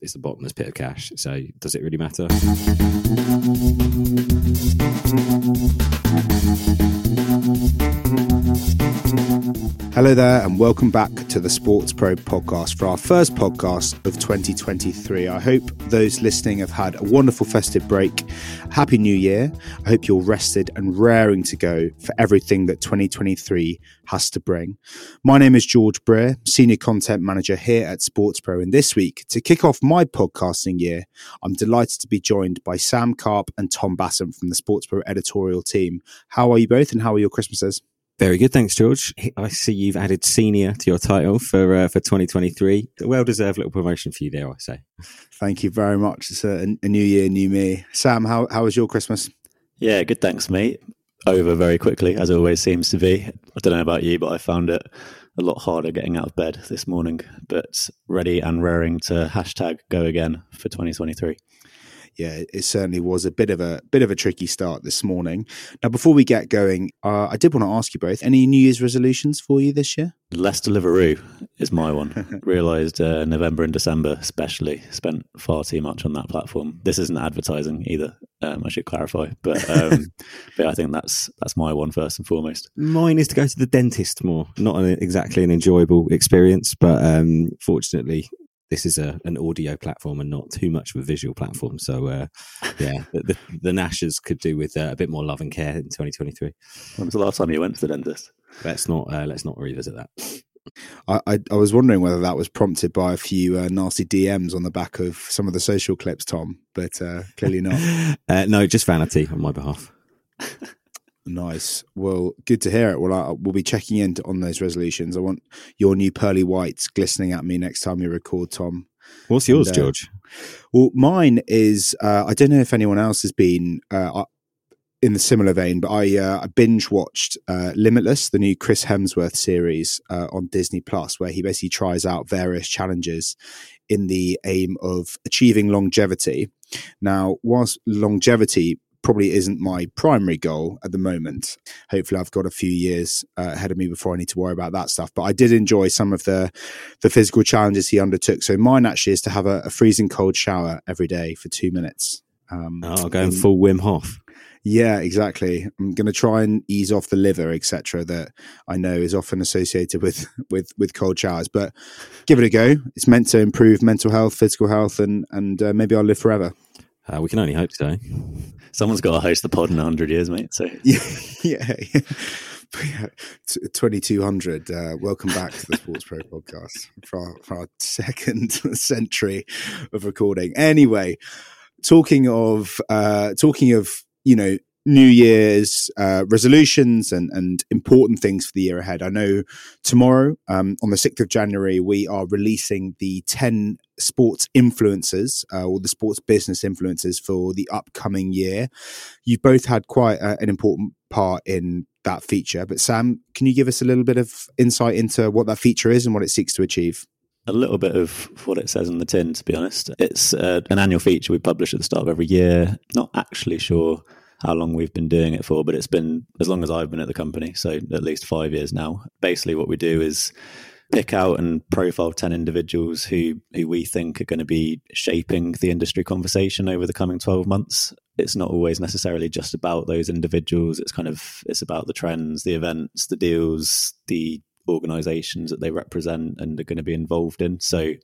it's a bottomless pit of cash. So does it really matter? Hello there, and welcome back to the Sports Pro podcast for our first podcast of 2023. I hope those listening have had a wonderful festive break. Happy New Year. I hope you're rested and raring to go for everything that 2023 has to bring. My name is George Breare, Senior Content Manager here at Sports Pro, and this week, to kick off my podcasting year, I'm delighted to be joined by Sam Carp and Tom Bassam from the Sportspro editorial team. How are you both, and how are your Christmases? Very good, thanks, George. I see you've added senior to your title for uh, for 2023. Well deserved little promotion for you there, I say. Thank you very much. It's a, a, new year, new me. Sam, how how was your Christmas? Yeah, good. Thanks, mate. Over very quickly, as always seems to be. I don't know about you, but I found it a lot harder getting out of bed this morning. But ready and raring to hashtag go again for 2023 yeah, it certainly was a bit of a bit of a tricky start this morning. Now, before we get going, uh, I did want to ask you both: any New Year's resolutions for you this year? Less Deliveroo is my one. Realised uh, November and December, especially, spent far too much on that platform. This isn't advertising either. Um, I should clarify, but um, but I think that's that's my one first and foremost. Mine is to go to the dentist more. Not an, exactly an enjoyable experience, but um, fortunately, this is a an audio platform and not too much of a visual platform. So uh, yeah, the, the, the, Nashers could do with uh, a bit more love and care in 2023. When was the last time you went to the dentist? Let's not uh, let's not revisit that. I, I, I, was wondering whether that was prompted by a few uh, nasty DMs on the back of some of the social clips, Tom, but uh, clearly not. Uh, no, just vanity on my behalf. Nice. Well, good to hear it. Well, I, we'll be checking in on those resolutions. I want your new pearly whites glistening at me next time you record, Tom. What's yours, and, uh, George? Well, mine is uh, I don't know if anyone else has been uh, in the similar vein, but I uh, I binge watched uh, Limitless, the new Chris Hemsworth series uh, on Disney Plus, where he basically tries out various challenges in the aim of achieving longevity. Now, whilst longevity probably isn't my primary goal at the moment. Hopefully, I've got a few years uh, ahead of me before I need to worry about that stuff. But I did enjoy some of the the physical challenges he undertook. So mine actually is to have a, a freezing cold shower every day for two minutes. Um, oh, going full Wim Hof. Yeah, exactly. I'm going to try and ease off the liver, etc. That I know is often associated with with with cold showers. But give it a go. It's meant to improve mental health, physical health, and and uh, maybe I'll live forever. Uh, we can only hope so. Someone's got to host the pod in 100 years, mate. So yeah, yeah. yeah. 2200 uh, welcome back to the sports pro podcast for our, for our second century of recording anyway talking of uh, talking of you know New Year's uh, resolutions and, and important things for the year ahead. I know tomorrow, um, on the 6th of January, we are releasing the 10 sports influencers uh, or the sports business influencers for the upcoming year. You've both had quite a, an important part in that feature. But Sam, can you give us a little bit of insight into what that feature is and what it seeks to achieve? a little bit of what it says on the tin, to be honest. It's uh, an annual feature we publish at the start of every year. Not actually sure how long we've been doing it for, but it's been as long as I've been at the company, so at least five years now. Basically, what we do is pick out and profile 10 individuals who who we think are going to be shaping the industry conversation over the coming 12 months. It's not always necessarily just about those individuals. It's kind of it's about the trends the events the deals the organizations that they represent and are going to be involved in. So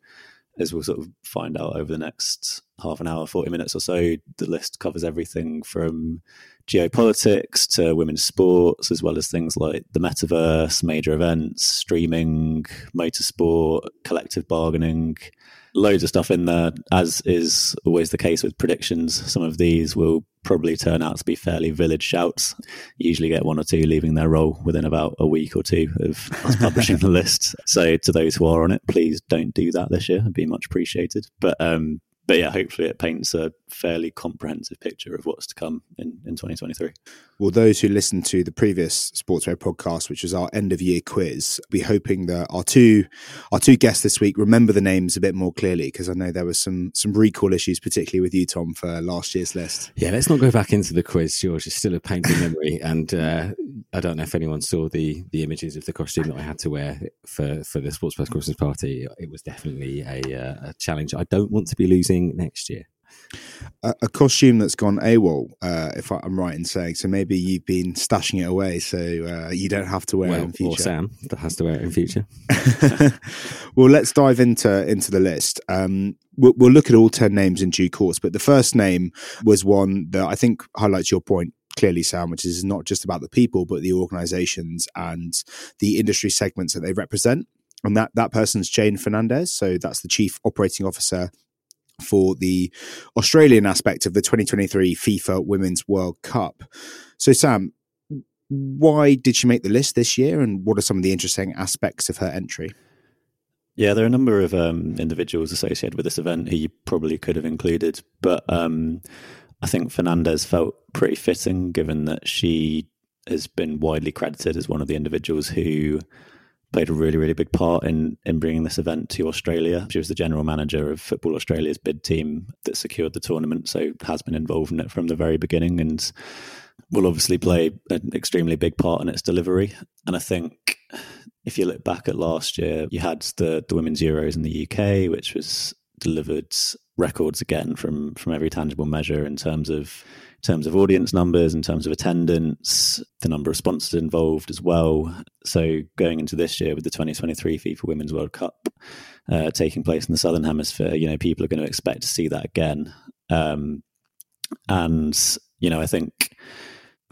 as we'll sort of find out over the next half an hour, 40 minutes or so, the list covers everything from geopolitics to women's sports, as well as things like the metaverse, major events, streaming, motorsport, collective bargaining, loads of stuff in there, as is always the case with predictions. Some of these will probably turn out to be fairly village shouts. You usually get one or two leaving their role within about a week or two of us publishing the list. So to those who are on it, please don't do that this year. It'd be much appreciated. But um, but yeah, hopefully it paints a fairly comprehensive picture of what's to come in, in 2023. Well, those who listened to the previous SportsPro podcast, which was our end of year quiz, be hoping that our two our two guests this week remember the names a bit more clearly because I know there was some some recall issues, particularly with you, Tom, for last year's list. Yeah, let's not go back into the quiz, George. It's still a painful memory, and uh, I don't know if anyone saw the the images of the costume that I had to wear for for the SportsPro Christmas party. It was definitely a, uh, a challenge. I don't want to be losing next year a, a costume that's gone AWOL, uh, if I'm right in saying. So maybe you've been stashing it away so uh, you don't have to wear well, it in future. Or Sam that has to wear it in future. well, let's dive into into the list. Um, we'll, we'll look at all 10 names in due course, but the first name was one that I think highlights your point clearly, Sam, which is not just about the people, but the organizations and the industry segments that they represent. And that, that person's Jane Fernandez. So that's the chief operating officer for the Australian aspect of the 2023 FIFA Women's World Cup. So, Sam, why did she make the list this year, and what are some of the interesting aspects of her entry? Yeah, there are a number of um, individuals associated with this event who you probably could have included, but um, I think Fernandez felt pretty fitting given that she has been widely credited as one of the individuals who played a really, really big part in in bringing this event to Australia. She was the general manager of Football Australia's bid team that secured the tournament, so has been involved in it from the very beginning and will obviously play an extremely big part in its delivery. And I think if you look back at last year, you had the the women's Euros in the UK, which was delivered records again from from every tangible measure in terms of terms of audience numbers, in terms of attendance, the number of sponsors involved as well. So going into this year with the 2023 FIFA Women's World Cup uh, taking place in the Southern Hemisphere, you know, people are going to expect to see that again. Um, and, you know, I think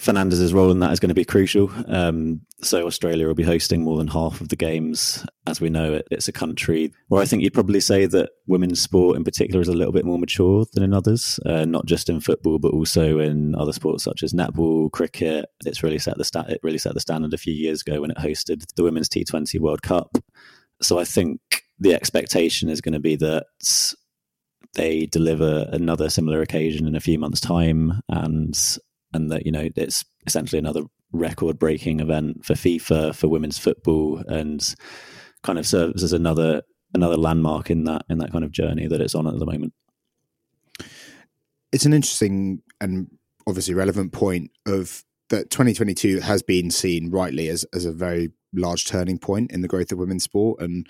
Fernandez's role in that is going to be crucial. Um, so Australia will be hosting more than half of the games. As we know, it, it's a country where I think you'd probably say that women's sport in particular is a little bit more mature than in others, uh, not just in football, but also in other sports such as netball, cricket. It's really set the stat. It really set the standard a few years ago when it hosted the Women's T20 World Cup. So I think the expectation is going to be that they deliver another similar occasion in a few months' time, and and that you know it's essentially another record-breaking event for FIFA for women's football, and kind of serves as another another landmark in that in that kind of journey that it's on at the moment. It's an interesting and obviously relevant point of that 2022 has been seen rightly as as a very large turning point in the growth of women's sport and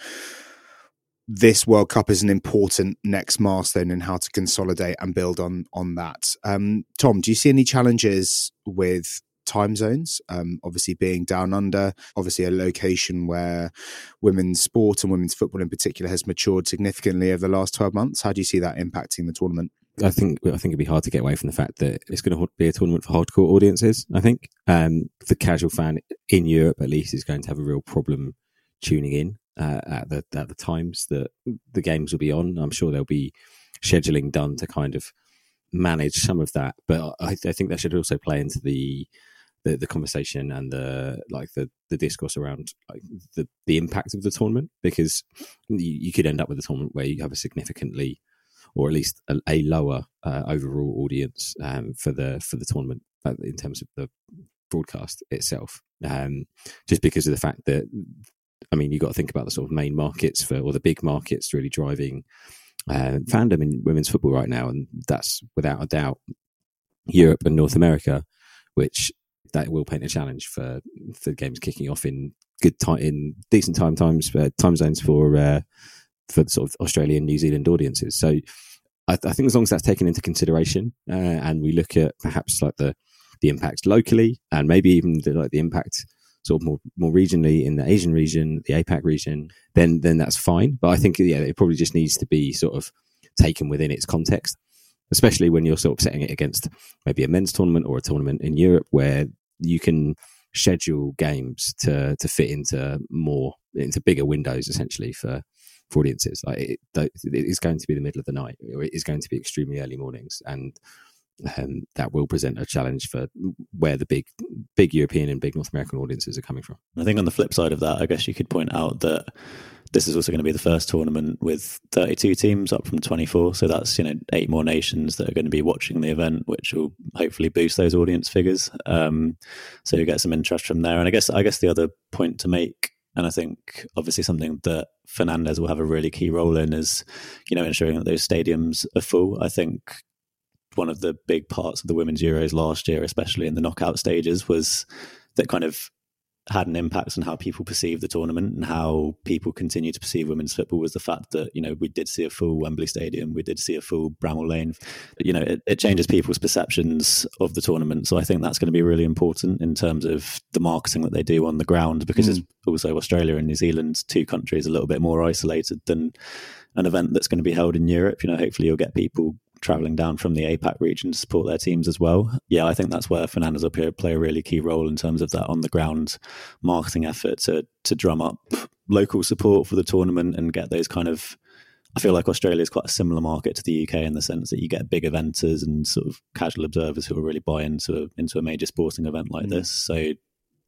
this World Cup is an important next milestone in how to consolidate and build on on that. Um, Tom, do you see any challenges with time zones? Um, obviously, being down under, obviously a location where women's sport and women's football in particular has matured significantly over the last twelve months. How do you see that impacting the tournament? I think I think it'd be hard to get away from the fact that it's going to be a tournament for hardcore audiences. I think um, the casual fan in Europe, at least, is going to have a real problem tuning in uh, at the at the times that the games will be on. I'm sure there'll be scheduling done to kind of manage some of that, but I, I think that should also play into the, the the, conversation and the like the the discourse around like the the impact of the tournament. Because you, you could end up with a tournament where you have a significantly or at least a, a lower uh, overall audience um, for the for the tournament uh, in terms of the broadcast itself. Um, just because of the fact that I mean, you've got to think about the sort of main markets for, or the big markets really driving uh, fandom in women's football right now. And that's without a doubt Europe and North America, which that will paint a challenge for, for games kicking off in good time, in decent time times, uh, time zones for, uh, for the sort of Australian, New Zealand audiences. So I, I, think as long as that's taken into consideration, uh, and we look at perhaps like the, the impact locally and maybe even the, like the impact sort of more more regionally in the Asian region, the APAC region, then then that's fine. But I think yeah, it probably just needs to be sort of taken within its context, especially when you're sort of setting it against maybe a men's tournament or a tournament in Europe where you can schedule games to to fit into more into bigger windows essentially for for audiences. Like it, it is going to be the middle of the night, or it is going to be extremely early mornings, and um, that will present a challenge for where the big, big European and big North American audiences are coming from. I think on the flip side of that, I guess you could point out that this is also going to be the first tournament with 32 teams up from 24. So that's you know eight more nations that are going to be watching the event, which will hopefully boost those audience figures. Um, so you get some interest from there. And I guess I guess the other point to make, and I think obviously something that Fernandez will have a really key role in is you know ensuring that those stadiums are full. I think one of the big parts of the women's Euros last year, especially in the knockout stages, was that kind of had an impact on how people perceive the tournament and how people continue to perceive women's football was the fact that you know we did see a full Wembley Stadium, we did see a full Bramall Lane. You know, it, it, changes people's perceptions of the tournament. So I think that's going to be really important in terms of the marketing that they do on the ground because mm. it's also Australia and New Zealand, two countries a little bit more isolated than an event that's going to be held in Europe. You know, hopefully you'll get people traveling down from the APAC region to support their teams as well. Yeah, I think that's where Fernandez will play a really key role in terms of that on the ground marketing effort to to drum up local support for the tournament and get those kind of. I feel like Australia is quite a similar market to the UK in the sense that you get big eventers and sort of casual observers who will really buy into a, into a major sporting event like mm. this. So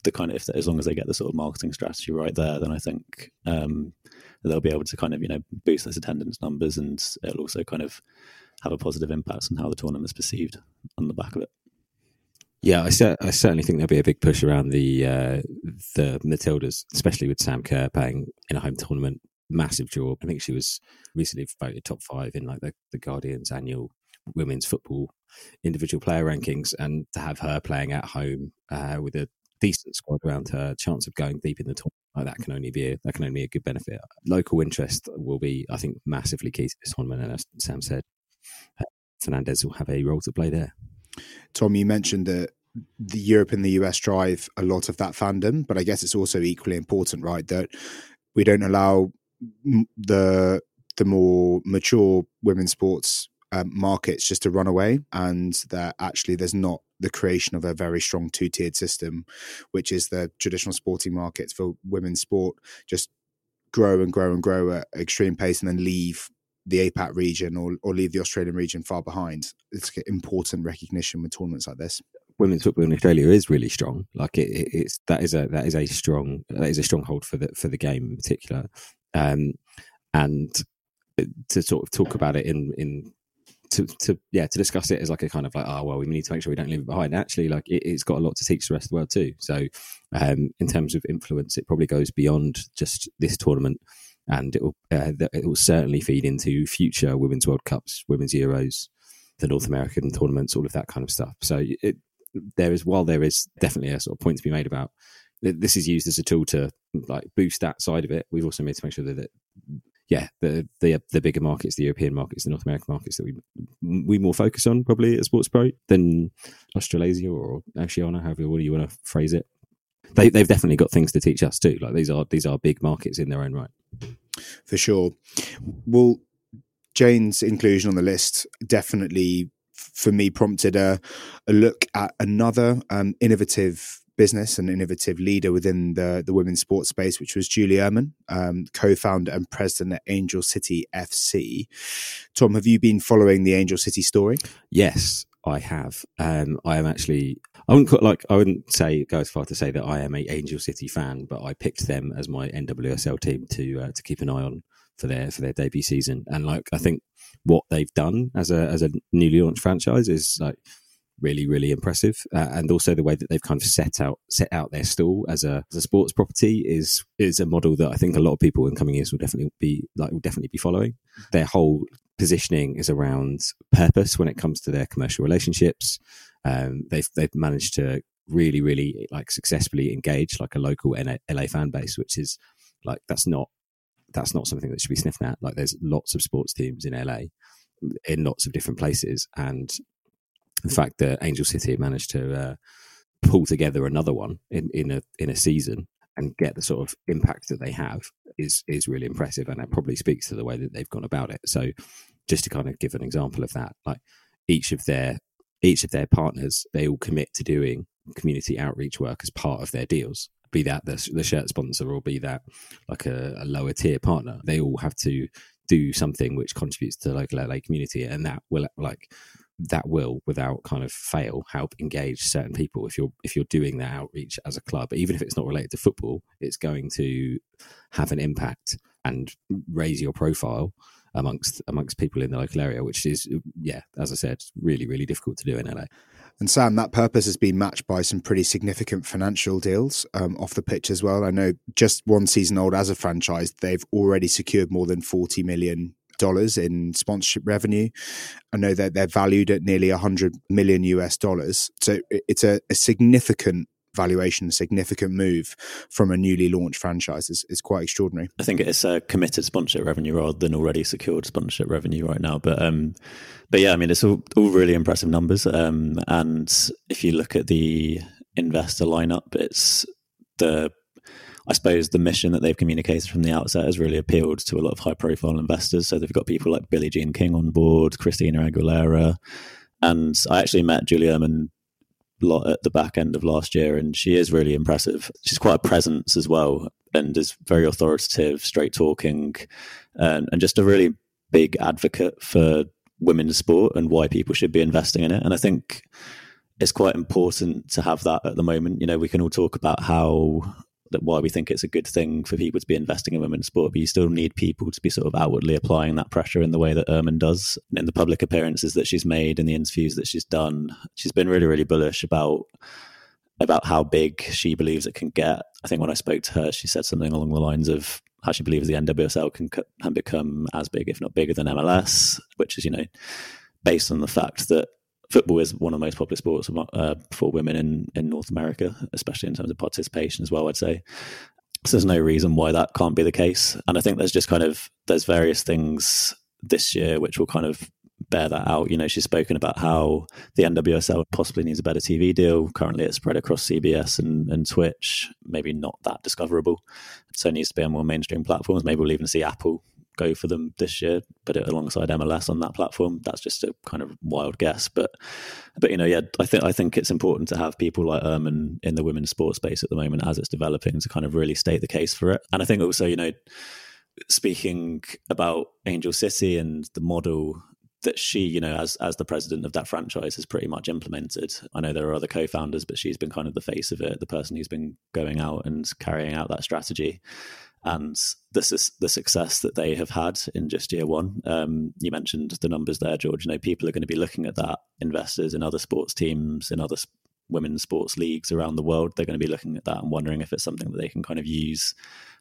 the kind of if as long as they get the sort of marketing strategy right there, then I think um, they'll be able to kind of you know boost those attendance numbers and it'll also kind of have a positive impact on how the tournament is perceived on the back of it. Yeah, I, I certainly think there'll be a big push around the uh, the Matildas, especially with Sam Kerr playing in a home tournament. Massive draw. I think she was recently voted top five in like the, the Guardian's annual women's football individual player rankings, and to have her playing at home uh, with a decent squad around her, chance of going deep in the tournament like that can only be a, that can only be a good benefit. Local interest will be, I think, massively key to this tournament, and as Sam said, Fernandez will have a role to play there. Tom, you mentioned that the Europe and the US drive a lot of that fandom, but I guess it's also equally important, right, that we don't allow the the more mature women's sports um, markets just to run away, and that actually there's not the creation of a very strong two tiered system, which is the traditional sporting markets for women's sport just grow and grow and grow at extreme pace and then leave the APAC region or, or leave the Australian region far behind. It's important recognition with tournaments like this. Women's football in Australia is really strong. Like it, it's that is a that is a strong that is a stronghold for the for the game in particular. Um, and to sort of talk about it in in to, to yeah to discuss it as like a kind of like oh well we need to make sure we don't leave it behind actually like it, has got a lot to teach the rest of the world too so um, in terms of influence it probably goes beyond just this tournament and it will uh, it will certainly feed into future women's World Cups, women's Euros, the North American tournaments, all of that kind of stuff. So it, there is while there is definitely a sort of point to be made about this is used as a tool to like boost that side of it. We've also made to make sure that, that yeah, the the the bigger markets, the European markets, the North American markets that we we more focus on probably at Sports Pro than Australasia or Oceania, however you want to phrase it. They they've definitely got things to teach us too. Like these are these are big markets in their own right. For sure. Well, Jane's inclusion on the list definitely, for me, prompted a, a look at another um, innovative business and innovative leader within the, the women's sports space, which was Julie Uhrman, um, co-founder and president at Angel City FC. Tom, have you been following the Angel City story? Yes, I have. Um, I am actually. I wouldn't like. I wouldn't say go as far to say that I am a Angel City fan, but I picked them as my NWSL team to uh, to keep an eye on for their for their debut season. And like, I think what they've done as a as a newly launched franchise is like really really impressive uh, and also the way that they've kind of set out set out their stall as a as a sports property is is a model that I think a lot of people in coming years will definitely be like will definitely be following their whole positioning is around purpose when it comes to their commercial relationships. Um, they've they've managed to really really like successfully engage like a local LA fan base, which is like that's not that's not something that should be sniffed at. Like there's lots of sports teams in LA in lots of different places, and the fact that Angel City managed to uh, pull together another one in, in a in a season and get the sort of impact that they have is is really impressive, and it probably speaks to the way that they've gone about it. So, just to kind of give an example of that, like each of their each of their partners, they all commit to doing community outreach work as part of their deals. Be that the, the shirt sponsor or be that like a, a lower tier partner, they all have to do something which contributes to the local LA community, and that will like that will without kind of fail help engage certain people if you're if you're doing that outreach as a club even if it's not related to football it's going to have an impact and raise your profile amongst amongst people in the local area, which is yeah, as I said, really really difficult to do in LA. And Sam, that purpose has been matched by some pretty significant financial deals um, off the pitch as well. I know just one season old as a franchise, they've already secured more than forty million dollars in sponsorship revenue. I know that they're valued at nearly 100 million US dollars. So it's a, a significant valuation, significant move from a newly launched franchise is, is quite extraordinary. I think it's a committed sponsorship revenue rather than already secured sponsorship revenue right now. But um, but yeah, I mean, it's all, all really impressive numbers. Um, and if you look at the investor lineup, it's the I suppose the mission that they've communicated from the outset has really appealed to a lot of high profile investors. So they've got people like Billie Jean King on board, Christina Aguilera. And I actually met Julie Uhrman lot at the back end of last year, and she is really impressive. She's quite a presence as well, and is very authoritative, straight talking, and, and just a really big advocate for women's sport and why people should be investing in it. And I think it's quite important to have that at the moment. You know, we can all talk about how that why we think it's a good thing for people to be investing in women's sport, but you still need people to be sort of outwardly applying that pressure in the way that Uhrman does. In the public appearances that she's made and the interviews that she's done, she's been really, really bullish about about how big she believes it can get. I think when I spoke to her, she said something along the lines of how she believes the NWSL can, can become as big, if not bigger, than MLS, which is, you know, based on the fact that football is one of the most popular sports uh, for women in, in North America, especially in terms of participation as well, I'd say. So there's no reason why that can't be the case. And I think there's just kind of, there's various things this year which will kind of bear that out. You know, she's spoken about how the NWSL possibly needs a better TV deal. Currently, it's spread across CBS and, and Twitch, maybe not that discoverable. So it needs to be on more mainstream platforms. Maybe we'll even see Apple go for them this year, put it alongside MLS on that platform. That's just a kind of wild guess, but but you know, yeah, I think I think it's important to have people like Uhrman in the women's sports space at the moment as it's developing to kind of really state the case for it. And I think also, you know, speaking about Angel City and the model that she, you know, as as the president of that franchise, has pretty much implemented. I know there are other co-founders, but she's been kind of the face of it, the person who's been going out and carrying out that strategy and this is the success that they have had in just year one. Um, you mentioned the numbers there, George. You know, people are going to be looking at that. Investors in other sports teams, in other women's sports leagues around the world, they're going to be looking at that and wondering if it's something that they can kind of use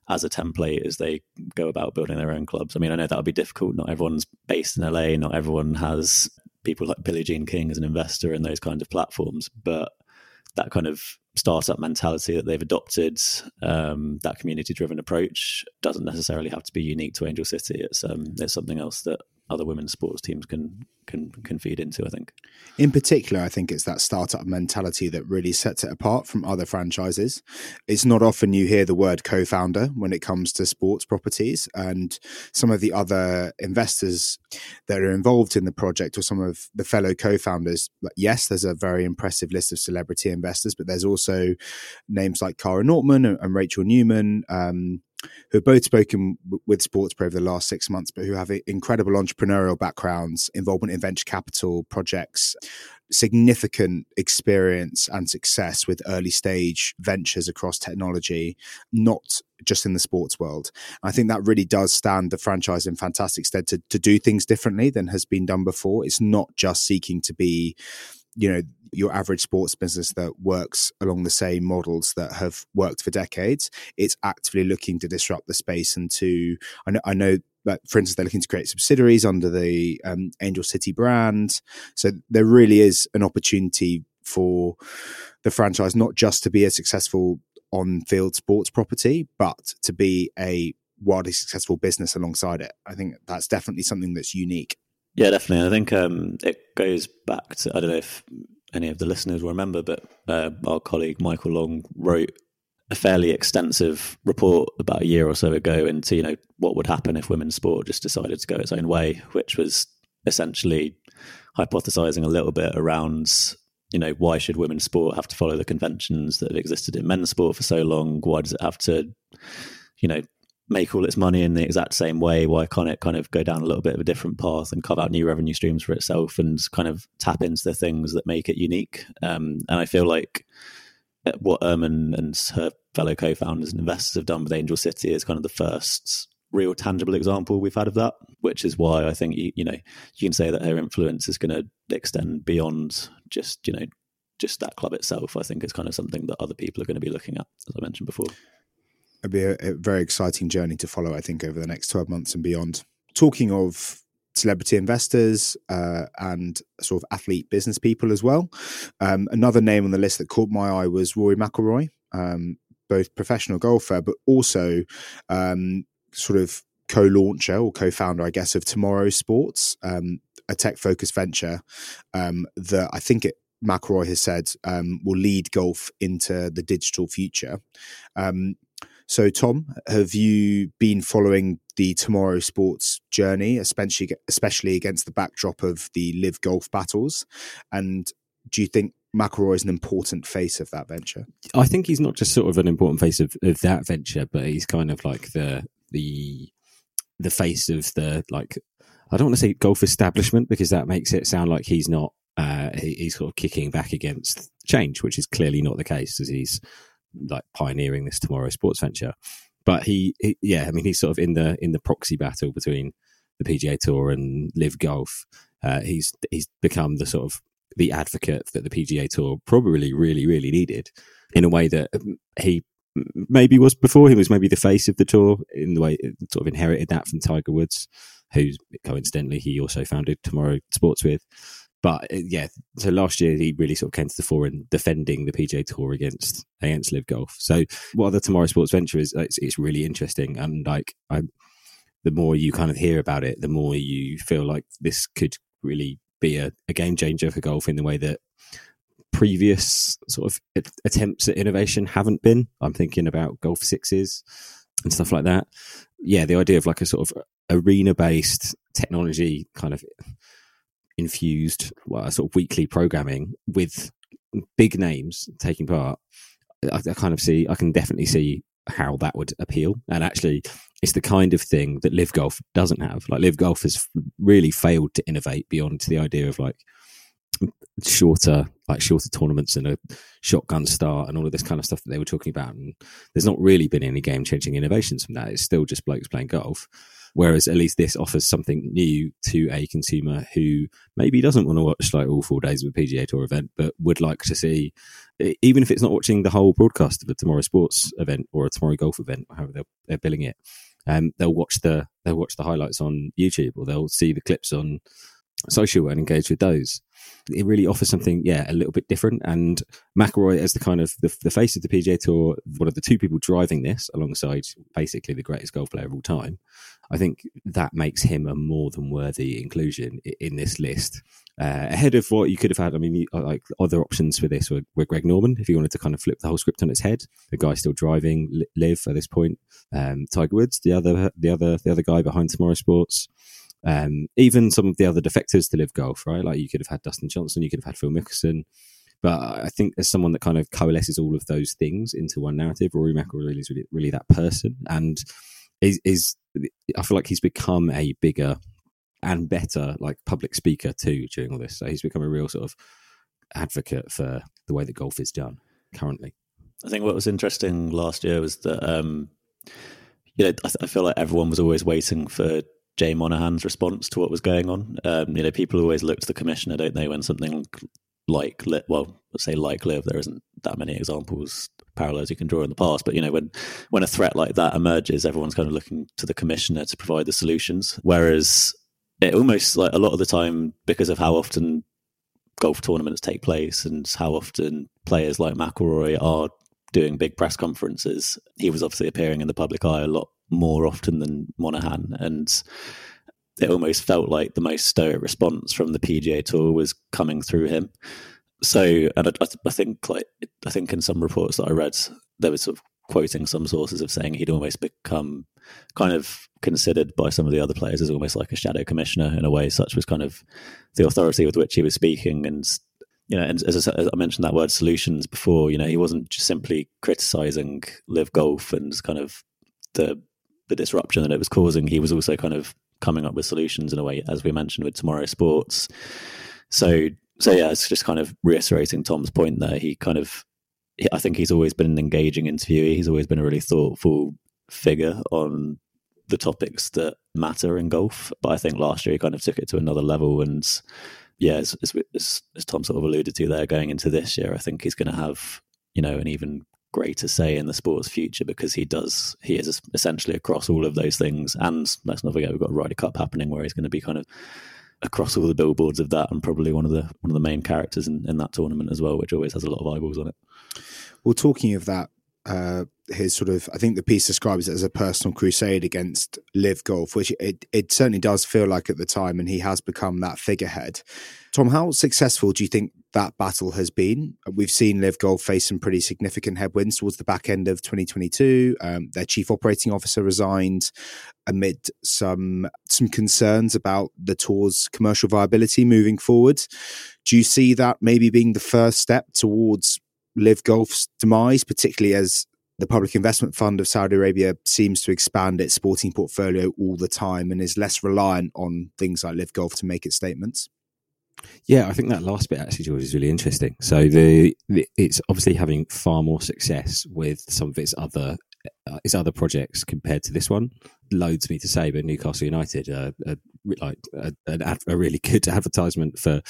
as a template as they go about building their own clubs. I mean, I know that'll be difficult. Not everyone's based in LA. Not everyone has people like Billie Jean King as an investor in those kind of platforms, but that kind of startup mentality that they've adopted, um, that community driven approach doesn't necessarily have to be unique to Angel City. It's um, it's something else that other women's sports teams can can can feed into. I think. In particular, I think it's that startup mentality that really sets it apart from other franchises. It's not often you hear the word co-founder when it comes to sports properties, and some of the other investors that are involved in the project or some of the fellow co-founders. Yes, there's a very impressive list of celebrity investors, but there's also names like Kara Nortman and, Rachel Newman. Um, who have both spoken with SportsPro over the last six months, but who have incredible entrepreneurial backgrounds, involvement in venture capital projects, significant experience and success with early stage ventures across technology, not just in the sports world. I think that really does stand the franchise in fantastic stead to, to do things differently than has been done before. It's not just seeking to be you know your average sports business that works along the same models that have worked for decades it's actively looking to disrupt the space and to i know, I know that for instance they're looking to create subsidiaries under the um, angel city brand. So there really is an opportunity for the franchise not just to be a successful on field sports property but to be a wildly successful business alongside it. I think that's definitely something that's unique yeah, definitely. I think um, it goes back to I don't know if any of the listeners will remember, but uh, our colleague Michael Long wrote a fairly extensive report about a year or so ago into you know what would happen if women's sport just decided to go its own way, which was essentially hypothesizing a little bit around you know why should women's sport have to follow the conventions that have existed in men's sport for so long? Why does it have to you know make all its money in the exact same way? Why can't it kind of go down a little bit of a different path and carve out new revenue streams for itself and kind of tap into the things that make it unique? Um, and I feel like what Uhrman and her fellow co-founders and investors have done with Angel City is kind of the first real tangible example we've had of that, which is why I think you, you know you can say that her influence is going to extend beyond just you know just that club itself. I think it's kind of something that other people are going to be looking at, as I mentioned before. It'll be a, a very exciting journey to follow, I think, over the next twelve months and beyond. Talking of celebrity investors uh, and sort of athlete business people as well. Um, another name on the list that caught my eye was Rory McIlroy, um, both professional golfer, but also um, sort of co-launcher or co-founder, I guess, of Tomorrow Sports, um, a tech-focused venture um, that I think it McIlroy has said um, will lead golf into the digital future. Um, so, Tom, have you been following the Tomorrow Sports journey, especially especially against the backdrop of the LIV Golf battles? And do you think McIlroy is an important face of that venture? I think he's not just sort of an important face of, of that venture, but he's kind of like the the the face of the like I don't want to say golf establishment because that makes it sound like he's not uh, he, he's sort of kicking back against change, which is clearly not the case as he's like pioneering this tomorrow sports venture. But he, he, yeah, I mean, he's sort of in the in the proxy battle between the PGA Tour and LIV Golf. Uh, he's he's become the sort of the advocate that the PGA Tour probably really really needed in a way that um, he maybe was before. He was maybe the face of the tour in the way sort of inherited that from Tiger Woods, who coincidentally he also founded Tomorrow Sports with. But uh, yeah, so last year he really sort of came to the fore in defending the PGA Tour against against LIV Golf. So what other Tomorrow Sports venture is, it's, it's really interesting, and like I, the more you kind of hear about it, the more you feel like this could really be a, a game changer for golf in the way that previous sort of attempts at innovation haven't been. I'm thinking about golf sixes and stuff like that. Yeah, the idea of like a sort of arena based technology kind of infused well, sort of weekly programming with big names taking part, I, I, kind of see, I can definitely see how that would appeal. And actually, it's the kind of thing that LIV Golf doesn't have. Like LIV Golf has really failed to innovate beyond the idea of like shorter, like shorter tournaments and a shotgun start and all of this kind of stuff that they were talking about. And there's not really been any game changing innovations from that. It's still just blokes playing golf. Whereas at least this offers something new to a consumer who maybe doesn't want to watch like all four days of a PGA Tour event, but would like to see, even if it's not watching the whole broadcast of a Tomorrow Sports event or a Tomorrow Golf event, however they're, billing it. Um, they'll watch the they'll watch the highlights on YouTube or they'll see the clips on social and engage with those. It really offers something, yeah, a little bit different. And McIlroy, as the kind of the, the, face of the PGA Tour, one of the two people driving this, alongside basically the greatest golf player of all time, I think that makes him a more than worthy inclusion in this list. Uh, ahead of what you could have had, I mean, uh, like other options for this were, were, Greg Norman, if you wanted to kind of flip the whole script on its head. The guy still driving, LIV at this point. Um, Tiger Woods, the other, the other, the other guy behind Tomorrow Sports. Um, even some of the other defectors to LIV Golf, right? Like you could have had Dustin Johnson, you could have had Phil Mickelson. But I think as someone that kind of coalesces all of those things into one narrative, Rory McIlroy is really, really that person. And is, is I feel like he's become a bigger and better like public speaker too during all this. So he's become a real sort of advocate for the way that golf is done currently. I think what was interesting last year was that um, you know I, I, feel like everyone was always waiting for Jay Monahan's response to what was going on. Um, you know, people always look to the commissioner, don't they, when something like well, let's say like LIV, there isn't that many examples parallels you can draw in the past. But you know, when when a threat like that emerges, everyone's kind of looking to the commissioner to provide the solutions. Whereas it almost like a lot of the time, because of how often golf tournaments take place and how often players like McIlroy are doing big press conferences, he was obviously appearing in the public eye a lot more often than Monahan and it almost felt like the most stoic response from the PGA Tour was coming through him. So, and I, I, think like I think in some reports that I read, there was sort of quoting some sources of saying he'd almost become kind of considered by some of the other players as almost like a shadow commissioner in a way. Such was kind of the authority with which he was speaking, and you know, and as I, as I mentioned that word solutions before, you know, he wasn't just simply criticizing LIV Golf and kind of the the disruption that it was causing. He was also kind of coming up with solutions in a way, as we mentioned with Tomorrow Sports. So so yeah, it's just kind of reiterating Tom's point there. He kind of, I think he's always been an engaging interviewee. He's always been a really thoughtful figure on the topics that matter in golf. But I think last year he kind of took it to another level. And yeah, as, as, as Tom sort of alluded to there, going into this year, I think he's going to have, you know, an even greater say in the sport's future because he does, he is essentially across all of those things. And let's not forget, we've got Ryder Cup happening where he's going to be kind of across all the billboards of that and probably one of the one of the main characters in, in that tournament as well, which always has a lot of eyeballs on it. Well, talking of that, uh, his sort of, I think the piece describes it as a personal crusade against LIV Golf, which it, it certainly does feel like at the time, and he has become that figurehead. Tom, how successful do you think that battle has been? We've seen LIV Golf face some pretty significant headwinds towards the back end of 2022. Um, their chief operating officer resigned amid some some concerns about the tour's commercial viability moving forward. Do you see that maybe being the first step towards LIV Golf's demise, particularly as the Public Investment Fund of Saudi Arabia seems to expand its sporting portfolio all the time and is less reliant on things like LIV Golf to make its statements. Yeah, I think that last bit actually, George, is really interesting. So the, the it's obviously having far more success with some of its other uh, its other projects compared to this one. Loads me to say, but Newcastle United uh, are like a, a, really good advertisement for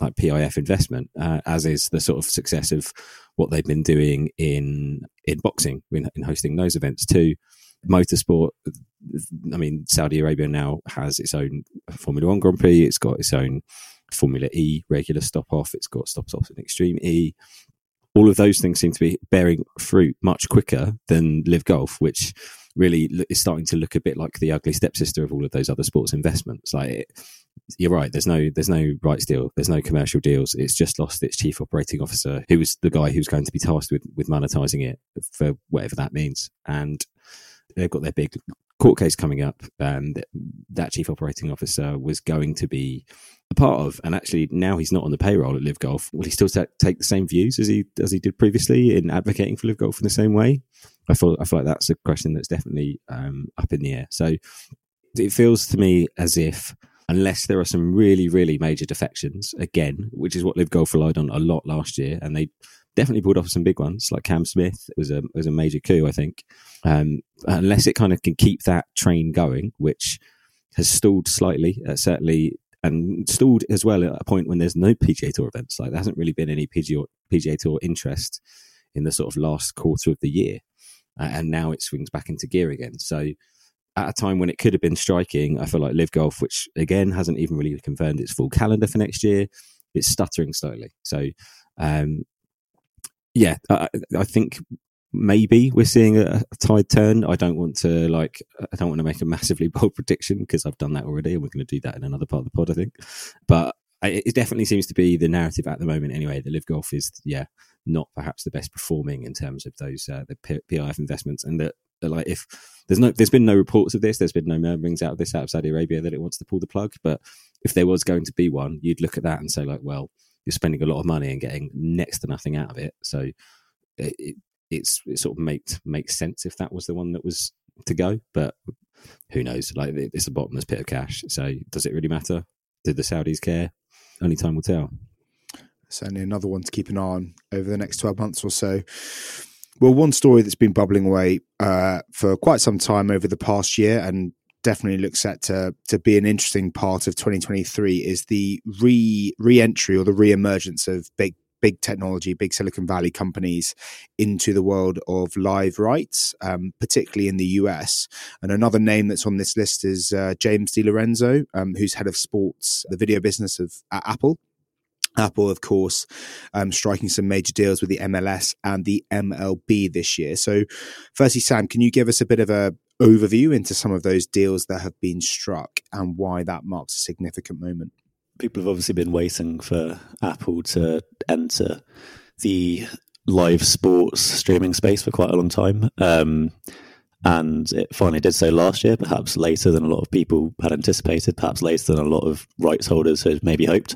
like PIF investment, uh, as is the sort of success of what they've been doing in in boxing, in, in hosting those events too. Motorsport, I mean, Saudi Arabia now has its own Formula One Grand Prix. It's got its own Formula E regular stop off. It's got stop off in Extreme E. All of those things seem to be bearing fruit much quicker than LIV Golf, which really is starting to look a bit like the ugly stepsister of all of those other sports investments. Like it, you're right. There's no there's no rights deal. There's no commercial deals. It's just lost its chief operating officer, who was the guy who's going to be tasked with with monetizing it for whatever that means. And they've got their big court case coming up. and that, that chief operating officer was going to be a part of, and actually now he's not on the payroll at LIV Golf. Will he still take the same views as he as he did previously in advocating for LIV Golf in the same way? I feel I feel like that's a question that's definitely um, up in the air. So it feels to me as if unless there are some really really major defections again, which is what LIV Golf relied on a lot last year, and they definitely pulled off some big ones like Cam Smith. It was a was a major coup, I think. Um, unless it kind of can keep that train going, which has stalled slightly, uh, certainly, and stalled as well at a point when there's no PGA Tour events. Like there hasn't really been any PGA, PGA Tour interest in the sort of last quarter of the year uh, and now it swings back into gear again. So at a time when it could have been striking, I feel like LIV Golf, which again hasn't even really confirmed its full calendar for next year, it's stuttering slowly. So um, yeah, I, I, think maybe we're seeing a, a, tide turn. I don't want to like I don't want to make a massively bold prediction because I've done that already, and we're going to do that in another part of the pod, I think. But it definitely seems to be the narrative at the moment anyway That LIV Golf is yeah not perhaps the best performing in terms of those uh, the PIF investments and that like if there's no there's been no reports of this there's been no murmurings out of this out of Saudi Arabia that it wants to pull the plug but if there was going to be one you'd look at that and say like well you're spending a lot of money and getting next to nothing out of it. So it, it it's it sort of makes makes sense if that was the one that was to go but who knows? Like it's a bottomless pit of cash. So does it really matter? Did the Saudis care? Only time will tell. Certainly another one to keep an eye on over the next 12 months or so. Well, one story that's been bubbling away uh, for quite some time over the past year and definitely looks set to to be an interesting part of 2023 is the re re-entry or the re-emergence of big big technology, big Silicon Valley companies into the world of live rights, um, particularly in the US. And another name that's on this list is uh, James DeLorenzo, um, who's head of sports, the video business of Apple. Apple, of course, um, striking some major deals with the MLS and the MLB this year. So, firstly, Sam, can you give us a bit of a overview into some of those deals that have been struck and why that marks a significant moment? people have obviously been waiting for Apple to enter the live sports streaming space for quite a long time. Um, and it finally did so last year, perhaps later than a lot of people had anticipated, perhaps later than a lot of rights holders had maybe hoped.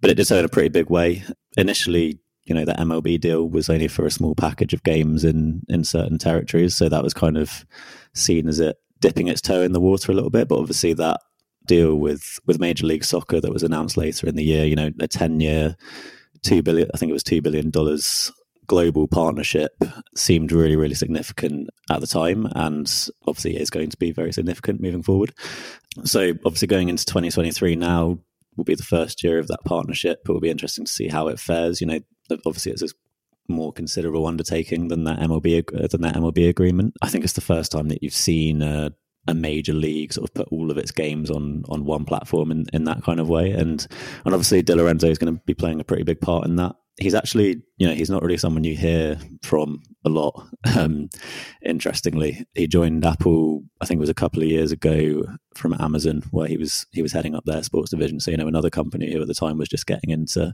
But it did so in a pretty big way. Initially, you know, the MLB deal was only for a small package of games in, in certain territories. So that was kind of seen as it dipping its toe in the water a little bit. But obviously, that deal with with Major League Soccer that was announced later in the year. You know, a ten year, two billion. I think it was two billion dollars global partnership seemed really, really significant at the time, and obviously is going to be very significant moving forward. So, obviously, going into 2023 now will be the first year of that partnership. It will be interesting to see how it fares. You know, obviously, it's a more considerable undertaking than that MLB uh, than that MLB agreement. I think it's the first time that you've seen a, a major league sort of put all of its games on on one platform in, in that kind of way, and and obviously DeLorenzo is going to be playing a pretty big part in that he's actually, you know, he's not really someone you hear from a lot. Um, interestingly, he joined Apple, I think it was a couple of years ago from Amazon, where he was he was heading up their sports division. So you know, another company who at the time was just getting into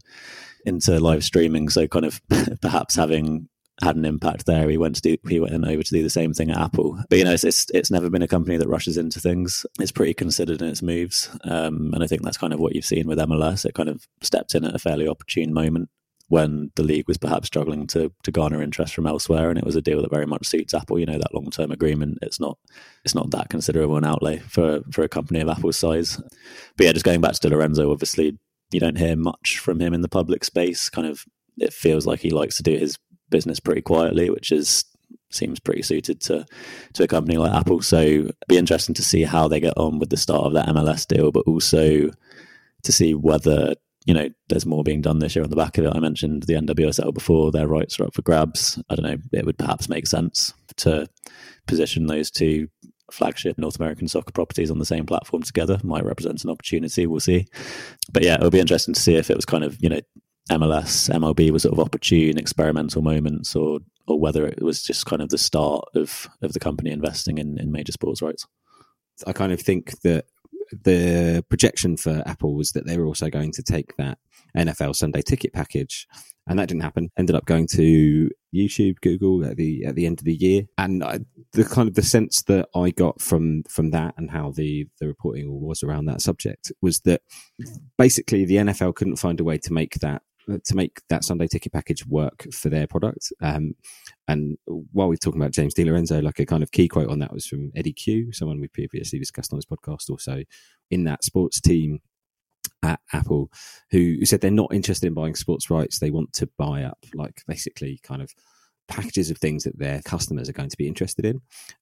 into live streaming. So kind of perhaps having had an impact there. He went to do, he went over to do the same thing at Apple. But you know, it's, it's, it's never been a company that rushes into things. It's pretty considered in its moves, um, and I think that's kind of what you've seen with MLS. It kind of stepped in at a fairly opportune moment when the league was perhaps struggling to to garner interest from elsewhere, and it was a deal that very much suits Apple. You know that long term agreement. It's not it's not that considerable an outlay for for a company of Apple's size. But yeah, just going back to Lorenzo, obviously you don't hear much from him in the public space. Kind of, it feels like he likes to do his business pretty quietly, which is seems pretty suited to to a company like Apple. So be interesting to see how they get on with the start of that MLS deal, but also to see whether you know, there's more being done this year on the back of it. I mentioned the NWSL before; their rights are up for grabs. I don't know; it would perhaps make sense to position those two flagship North American soccer properties on the same platform together. Might represent an opportunity. We'll see. But yeah, it'll be interesting to see if it was kind of you know MLS, MLB was sort of opportune experimental moments, or or whether it was just kind of the start of of the company investing in in major sports rights. I kind of think that the projection for Apple was that they were also going to take that NFL Sunday ticket package, and that didn't happen. Ended up going to YouTube, Google at the at the end of the year, and I, the kind of the sense that I got from from that and how the the reporting was around that subject was that basically the NFL couldn't find a way to make that to make that Sunday ticket package work for their product. Um, and while we're talking about James DeLorenzo, like a kind of key quote on that was from Eddie Cue, someone we previously discussed on this podcast, also in that sports team at Apple, who said they're not interested in buying sports rights. They want to buy up, like, basically kind of packages of things that their customers are going to be interested in.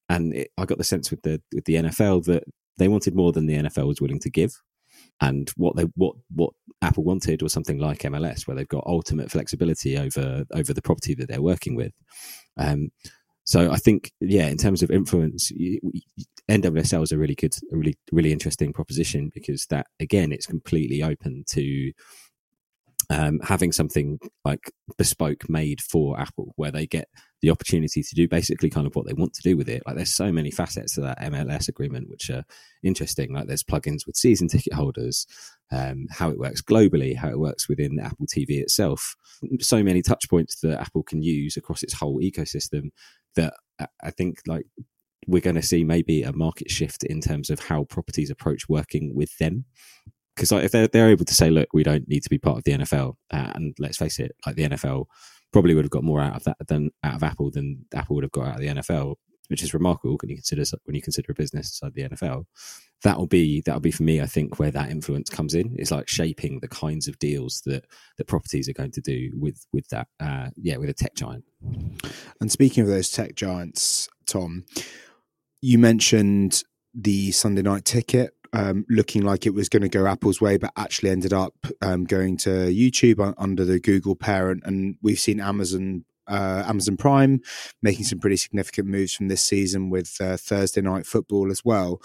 And it, I got the sense with the with the NFL that they wanted more than the NFL was willing to give and what they what what Apple wanted was something like MLS, where they've got ultimate flexibility over over the property that they're working with. Um, so I think, yeah, in terms of influence, NWSL is a really good, a really really interesting proposition because that again, it's completely open to um, having something like bespoke made for Apple, where they get the opportunity to do basically kind of what they want to do with it. Like there's so many facets to that MLS agreement which are interesting. Like there's plugins with season ticket holders, um, how it works globally, how it works within Apple TV itself. So many touch points that Apple can use across its whole ecosystem that I think like we're going to see maybe a market shift in terms of how properties approach working with them because like, if they're, they're able to say, look, we don't need to be part of the NFL, uh, and let's face it, like the NFL probably would have got more out of that than out of Apple than Apple would have got out of the NFL, which is remarkable when you consider when you consider a business like the NFL. That'll be that'll be for me, I think, where that influence comes in. It's like shaping the kinds of deals that that properties are going to do with with that, uh, yeah, with a tech giant. And speaking of those tech giants, Tom, you mentioned the Sunday night ticket um, looking like it was going to go Apple's way, but actually ended up um, going to YouTube under the Google parent. And we've seen Amazon uh, Amazon Prime making some pretty significant moves from this season with uh, Thursday night football as well.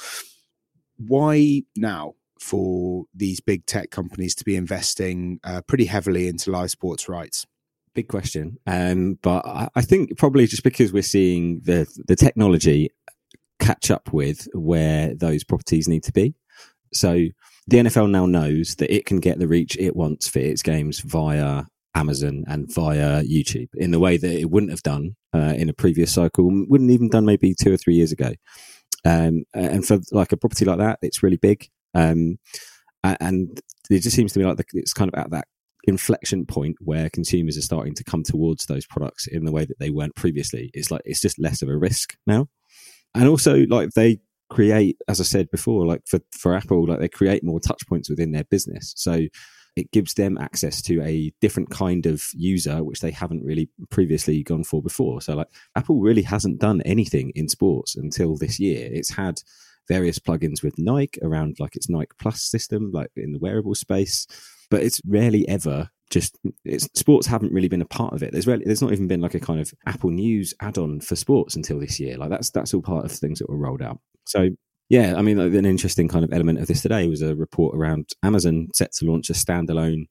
Why now for these big tech companies to be investing uh, pretty heavily into live sports rights? Big question, um, but I, I think probably just because we're seeing the the technology catch up with where those properties need to be. So the NFL now knows that it can get the reach it wants for its games via Amazon and via YouTube in the way that it wouldn't have done uh, in a previous cycle, wouldn't even done maybe two or three years ago. Um, and for like a property like that, it's really big. Um, and it just seems to me like the, it's kind of at that inflection point where consumers are starting to come towards those products in the way that they weren't previously. It's like it's just less of a risk now. And also, like they create, as I said before, like for, for Apple, like they create more touch points within their business. So it gives them access to a different kind of user, which they haven't really previously gone for before. So, like, Apple really hasn't done anything in sports until this year. It's had various plugins with Nike around like its Nike Plus system, like in the wearable space, but it's rarely ever just sports haven't really been a part of it. There's really, there's not even been like a kind of Apple News add-on for sports until this year. Like that's that's all part of things that were rolled out. So yeah, I mean, like, an interesting kind of element of this today was a report around Amazon set to launch a standalone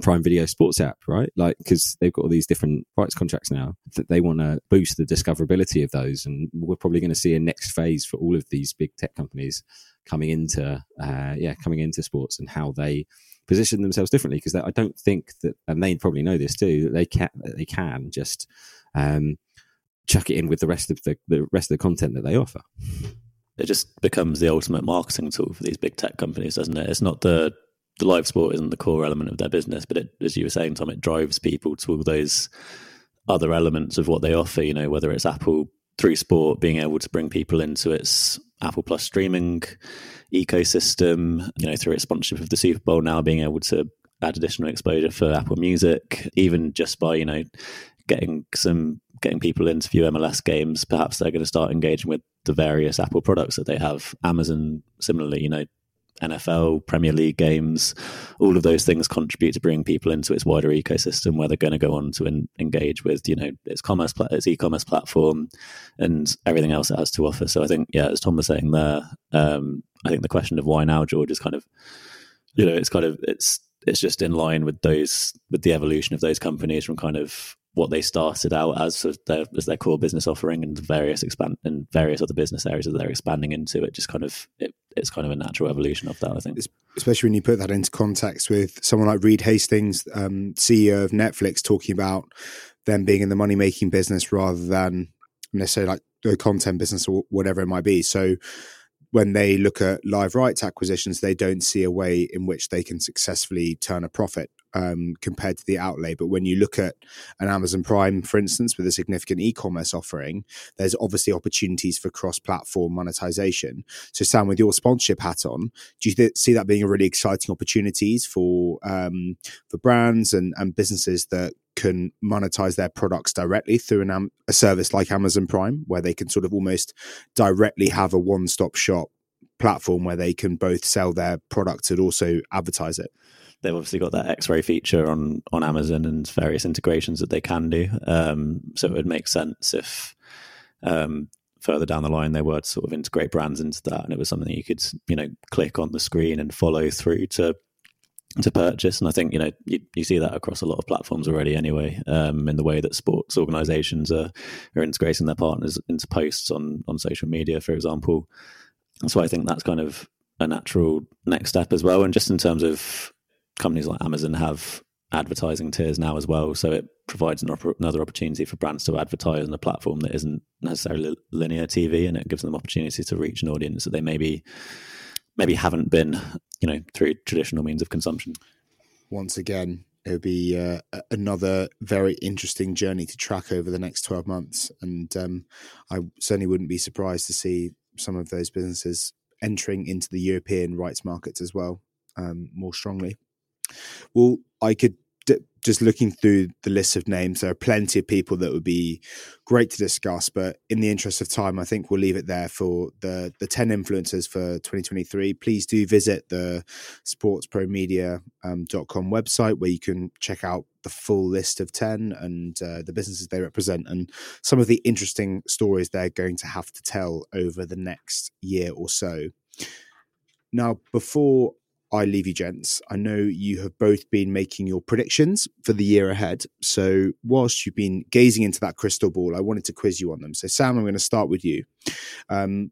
Prime Video sports app, right? Like, because they've got all these different rights contracts now that they want to boost the discoverability of those. And we're probably going to see a next phase for all of these big tech companies coming into, uh, yeah, coming into sports and how they position themselves differently. Because I don't think that, and they probably know this too, that they can, they can just, um, chuck it in with the rest of the, the rest of the content that they offer it just becomes the ultimate marketing tool for these big tech companies, doesn't it? It's not the the live sport isn't the core element of their business, but it, as you were saying, Tom, it drives people to all those other elements of what they offer. You know, whether it's Apple through sport being able to bring people into its Apple Plus streaming ecosystem, you know, through its sponsorship of the Super Bowl now being able to add additional exposure for Apple Music, even just by you know getting some getting people into view MLS games, perhaps they're going to start engaging with the various Apple products that they have. Amazon, similarly, you know, NFL, Premier League games, all of those things contribute to bringing people into its wider ecosystem where they're going to go on to engage with, you know, its commerce, its e-commerce platform, and everything else it has to offer. So I think, yeah, as Tom was saying there, um, I think the question of why now, George, is kind of, you know, it's kind of it's it's just in line with those with the evolution of those companies from kind of what they started out as their, as their core business offering and various expand and various other business areas that they're expanding into. It just kind of it, it's kind of a natural evolution of that. I think, especially when you put that into context with someone like Reed Hastings, um, CEO of Netflix, talking about them being in the money making business rather than necessarily like the content business or whatever it might be. So when they look at live rights acquisitions, they don't see a way in which they can successfully turn a profit um, compared to the outlay. But when you look at an Amazon Prime, for instance, with a significant e-commerce offering, there's obviously opportunities for cross-platform monetization. So, Sam, with your sponsorship hat on, do you th- see that being a really exciting opportunities for um, for brands and, and businesses that can monetize their products directly through an, a service like Amazon Prime, where they can sort of almost directly have a one-stop shop platform where they can both sell their products and also advertise it they've obviously got that X-ray feature on on Amazon and various integrations that they can do. Um, so it would make sense if um, further down the line they were to sort of integrate brands into that, and it was something you could you know click on the screen and follow through to to purchase. And I think you know you, you see that across a lot of platforms already anyway. Um, in the way that sports organisations are are integrating their partners into posts on on social media, for example. So I think that's kind of a natural next step as well. And just in terms of companies like Amazon have advertising tiers now as well. So it provides an another opportunity for brands to advertise on a platform that isn't necessarily linear TV, and it gives them opportunity to reach an audience that they maybe maybe haven't been, you know, through traditional means of consumption. Once again, it would be uh, another very interesting journey to track over the next 12 months. And um, I certainly wouldn't be surprised to see some of those businesses entering into the European rights markets as well um, more strongly. Well, I could just looking through the list of names, there are plenty of people that would be great to discuss. But in the interest of time, I think we'll leave it there for the the ten influencers for 2023. Please do visit the sportspromedia.com um, website where you can check out the full list of 10 and uh, the businesses they represent and some of the interesting stories they're going to have to tell over the next year or so. Now, before I leave you, gents. I know you have both been making your predictions for the year ahead. So, whilst you've been gazing into that crystal ball, I wanted to quiz you on them. So, Sam, I'm going to start with you. Um,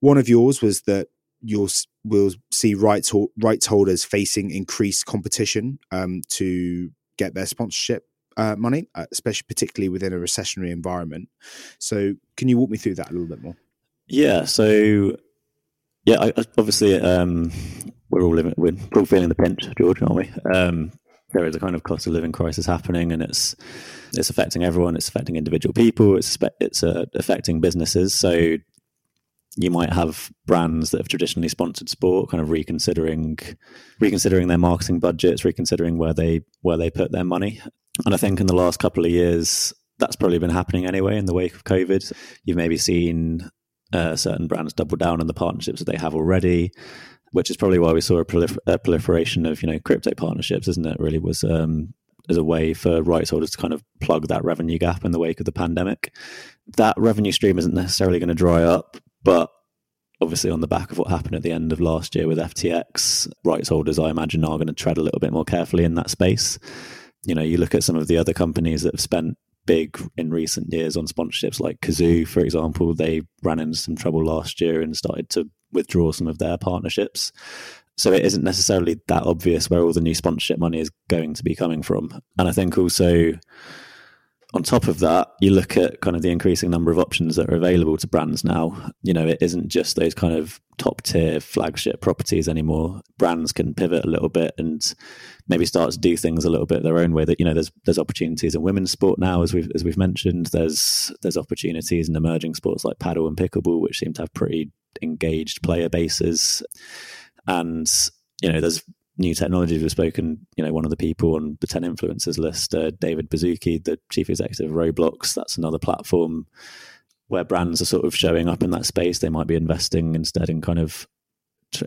one of yours was that you'll will see rights rights holders facing increased competition um, to get their sponsorship uh, money, uh, especially particularly within a recessionary environment. So, can you walk me through that a little bit more? Yeah. So, yeah, I, obviously, um, we're all living, we're all feeling the pinch, George, aren't we? Um, there is a kind of cost of living crisis happening, and it's it's affecting everyone. It's affecting individual people. It's it's uh, affecting businesses. So, you might have brands that have traditionally sponsored sport kind of reconsidering reconsidering their marketing budgets, reconsidering where they where they put their money. And I think in the last couple of years, that's probably been happening anyway in the wake of COVID. You've maybe seen uh, certain brands double down on the partnerships that they have already, which is probably why we saw a, prolifer- a proliferation of you know crypto partnerships, isn't it? Really was um, as a way for rights holders to kind of plug that revenue gap in the wake of the pandemic. That revenue stream isn't necessarily going to dry up, but obviously on the back of what happened at the end of last year with FTX, rights holders, I imagine, are going to tread a little bit more carefully in that space. You know, you look at some of the other companies that have spent big in recent years on sponsorships, like Cazoo, for example. They ran into some trouble last year and started to withdraw some of their partnerships. So it isn't necessarily that obvious where all the new sponsorship money is going to be coming from. And I think also on top of that, you look at kind of the increasing number of options that are available to brands now. You know, it isn't just those kind of top tier flagship properties anymore. Brands can pivot a little bit and maybe start to do things a little bit their own way. That you know, there's there's opportunities in women's sport now, as we've as we've mentioned. There's there's opportunities in emerging sports like padel and pickleball, which seem to have pretty engaged player bases. And you know, there's new technologies. We've spoken, you know, one of the people on the 10 influencers list, uh, David Baszucki, the chief executive of Roblox. That's another platform where brands are sort of showing up in that space. They might be investing instead in kind of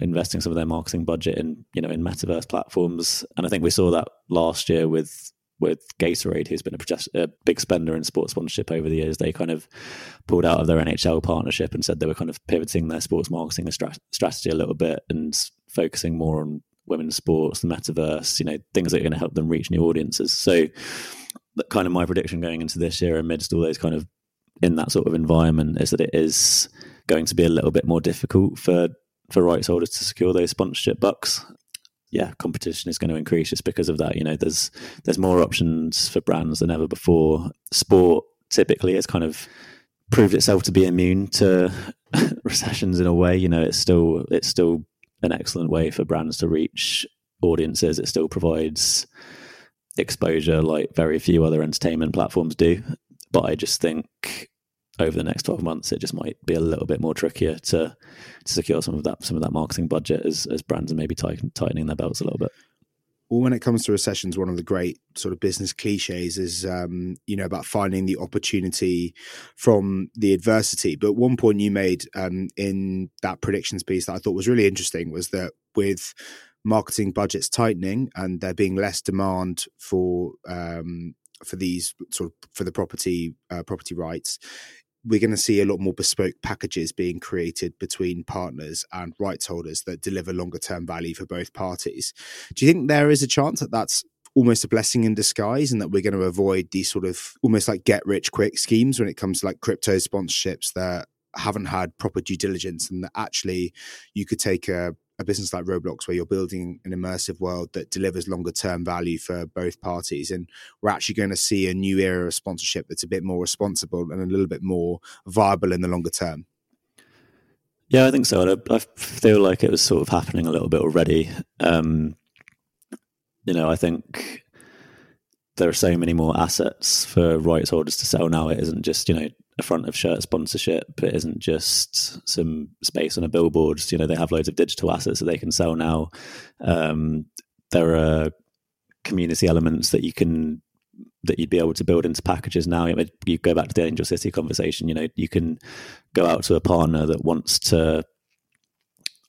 investing some of their marketing budget in, you know, in metaverse platforms. And I think we saw that last year with with Gatorade, who's been a, a, big spender in sports sponsorship over the years, they kind of pulled out of their NHL partnership and said they were kind of pivoting their sports marketing strategy a little bit and focusing more on women's sports, the metaverse, you know, things that are going to help them reach new audiences. So, that kind of my prediction going into this year, amidst all those kind of in that sort of environment, is that it is going to be a little bit more difficult for for rights holders to secure those sponsorship bucks. Yeah, competition is going to increase just because of that. You know, there's there's more options for brands than ever before. Sport typically has kind of proved itself to be immune to recessions in a way. You know, it's still it's still an excellent way for brands to reach audiences. It still provides exposure like very few other entertainment platforms do. But I just think over the next 12 months it just might be a little bit more trickier to to secure some of that some of that marketing budget as as brands are maybe tighten, tightening their belts a little bit well, when it comes to recessions, one of the great sort of business cliches is, um, you know, about finding the opportunity from the adversity. But one point you made um, in that predictions piece that I thought was really interesting was that with marketing budgets tightening and there being less demand for um, for these sort of for the property uh, property rights, we're going to see a lot more bespoke packages being created between partners and rights holders that deliver longer term value for both parties. Do you think there is a chance that that's almost a blessing in disguise and that we're going to avoid these sort of almost like get rich quick schemes when it comes to like crypto sponsorships that haven't had proper due diligence and that actually you could take a a business like Roblox, where you're building an immersive world that delivers longer term value for both parties. And we're actually going to see a new era of sponsorship that's a bit more responsible and a little bit more viable in the longer term. Yeah, I think so. I, I feel like it was sort of happening a little bit already. Um, you know, I think there are so many more assets for rights holders to sell now. It isn't just you know front of shirt sponsorship. It isn't just some space on a billboard. You know, they have loads of digital assets that they can sell now. Um, there are community elements that you can that you'd be able to build into packages now. You go back to the Angel City conversation. You know, you can go out to a partner that wants to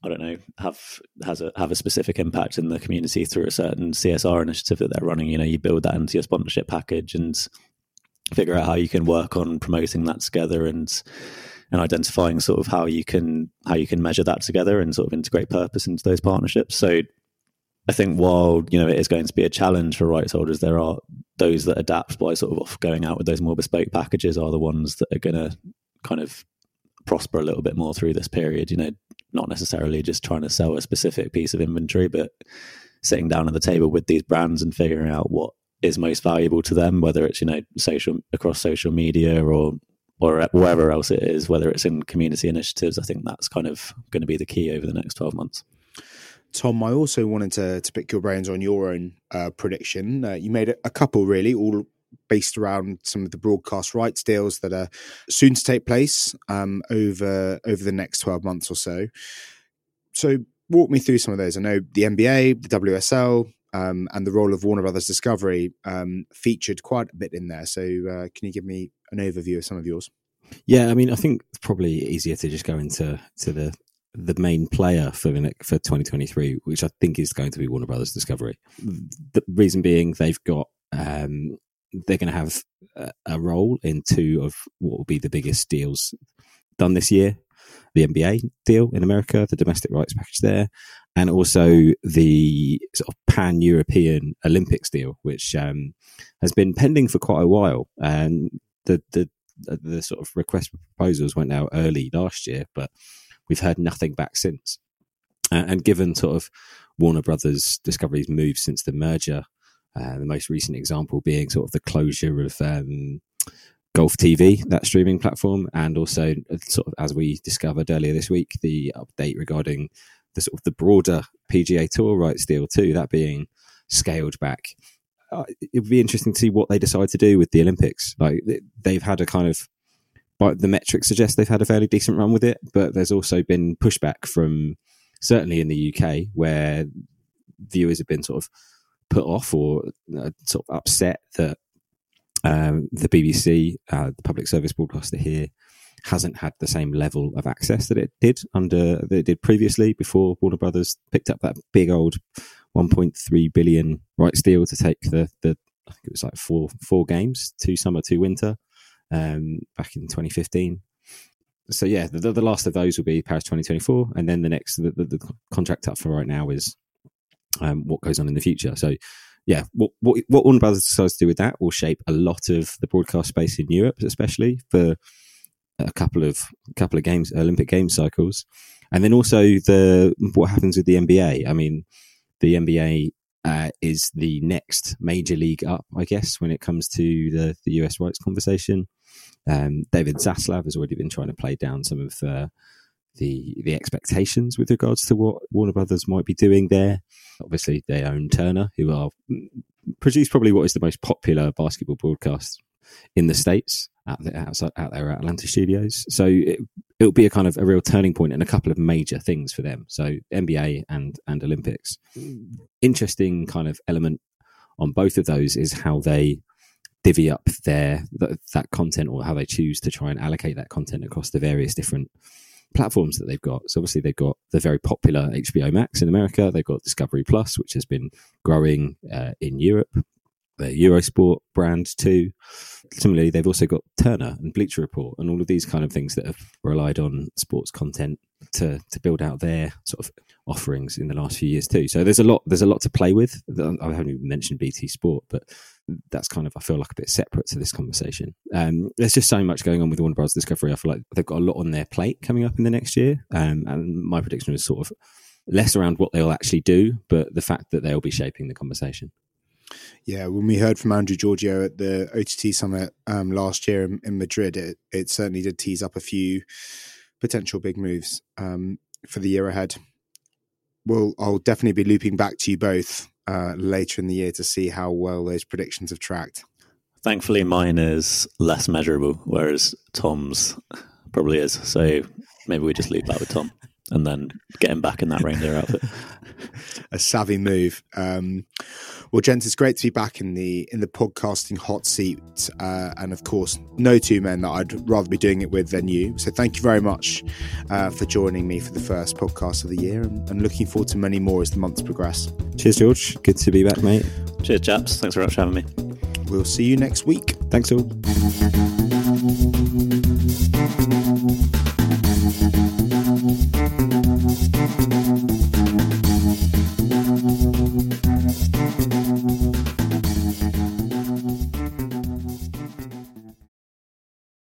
I don't know, have has a have a specific impact in the community through a certain CSR initiative that they're running. You know, you build that into your sponsorship package and figure out how you can work on promoting that together and and identifying sort of how you can how you can measure that together and sort of integrate purpose into those partnerships. So I think while you know it is going to be a challenge for rights holders, there are those that adapt by sort of going out with those more bespoke packages are the ones that are going to kind of prosper a little bit more through this period. You know, not necessarily just trying to sell a specific piece of inventory, but sitting down at the table with these brands and figuring out what is most valuable to them, whether it's you know social across social media or or wherever else it is, whether it's in community initiatives. I think that's kind of going to be the key over the next twelve months. Tom, I also wanted to, to pick your brains on your own uh, prediction. Uh, you made a, couple, really, all based around some of the broadcast rights deals that are soon to take place um, over over the next 12 months or so. So walk me through some of those. I know the NBA, the WSL, um, and the role of Warner Brothers Discovery um, featured quite a bit in there. So uh, can you give me an overview of some of yours? Yeah, I mean, I think it's probably easier to just go into to the the main player for the for 2023, which I think is going to be Warner Brothers Discovery. The reason being, they've got um, they're going to have a, a, role in two of what will be the biggest deals done this year: the NBA deal in America, the domestic rights package there, and also the sort of pan European Olympics deal, which um, has been pending for quite a while. And the the the sort of request for proposals went out early last year, but we've heard nothing back since. Uh, and given sort of Warner Brothers Discovery's move since the merger, uh, the most recent example being sort of the closure of um, Golf TV, that streaming platform, and also uh, sort of as we discovered earlier this week, the update regarding the sort of the broader PGA Tour rights deal too, that being scaled back. Uh, it would be interesting to see what they decide to do with the Olympics. Like they've had a kind of but the metrics suggest they've had a fairly decent run with it. But there's also been pushback from certainly in the UK where viewers have been sort of put off or uh, sort of upset that um, the BBC, uh, the public service broadcaster here, hasn't had the same level of access that it did under that it did previously before Warner Brothers picked up that big old 1.3 billion rights deal to take the the I think it was like four four games, two summer, two winter, um, back in 2015. So yeah, the, the, last of those will be Paris 2024, and then the next the, the, the contract up for right now is um, what goes on in the future. So yeah, what what what Warner Brothers decides to do with that will shape a lot of the broadcast space in Europe, especially for a couple of a couple of games, Olympic Games cycles, and then also the what happens with the NBA. I mean, the NBA uh, is the next major league up, I guess, when it comes to the the US rights conversation. Um, David Zaslav has already been trying to play down some of uh, the the expectations with regards to what Warner Brothers might be doing there. Obviously, they own Turner, who are mm, produce probably what is the most popular basketball broadcast in the states out there, outside, Atlanta studios. So it, it'll be a kind of a real turning point and a couple of major things for them. So NBA and and Olympics. Interesting kind of element on both of those is how they divvy up their that, that content or how they choose to try and allocate that content across the various different platforms that they've got. So obviously they've got the very popular HBO Max in America. They've got Discovery Plus, which has been growing uh, in Europe their Eurosport brand too. Similarly, they've also got Turner and Bleacher Report and all of these kind of things that have relied on sports content to to build out their sort of offerings in the last few years too. So there's a lot there's a lot to play with. I haven't even mentioned BT Sport, but that's kind of I feel like a bit separate to this conversation. Um, there's just so much going on with Warner Bros. Discovery. I feel like they've got a lot on their plate coming up in the next year, um, and my prediction is sort of less around what they'll actually do, but the fact that they'll be shaping the conversation. Yeah, when we heard from Andrew Georgiou at the OTT summit um, last year in, in, Madrid, it, it certainly did tease up a few potential big moves um, for the year ahead. Well, I'll definitely be looping back to you both uh, later in the year to see how well those predictions have tracked. Thankfully, mine is less measurable, whereas Tom's probably is. So maybe we just loop back with Tom and then get him back in that reindeer outfit. a savvy move. Um, well, gents, it's great to be back in the in the podcasting hot seat, uh, and of course, no two men that I'd rather be doing it with than you. So, thank you very much uh, for joining me for the first podcast of the year, and, and looking forward to many more as the months progress. Cheers, George. Good to be back, mate. Cheers, chaps. Thanks very much for having me. We'll see you next week. Thanks all.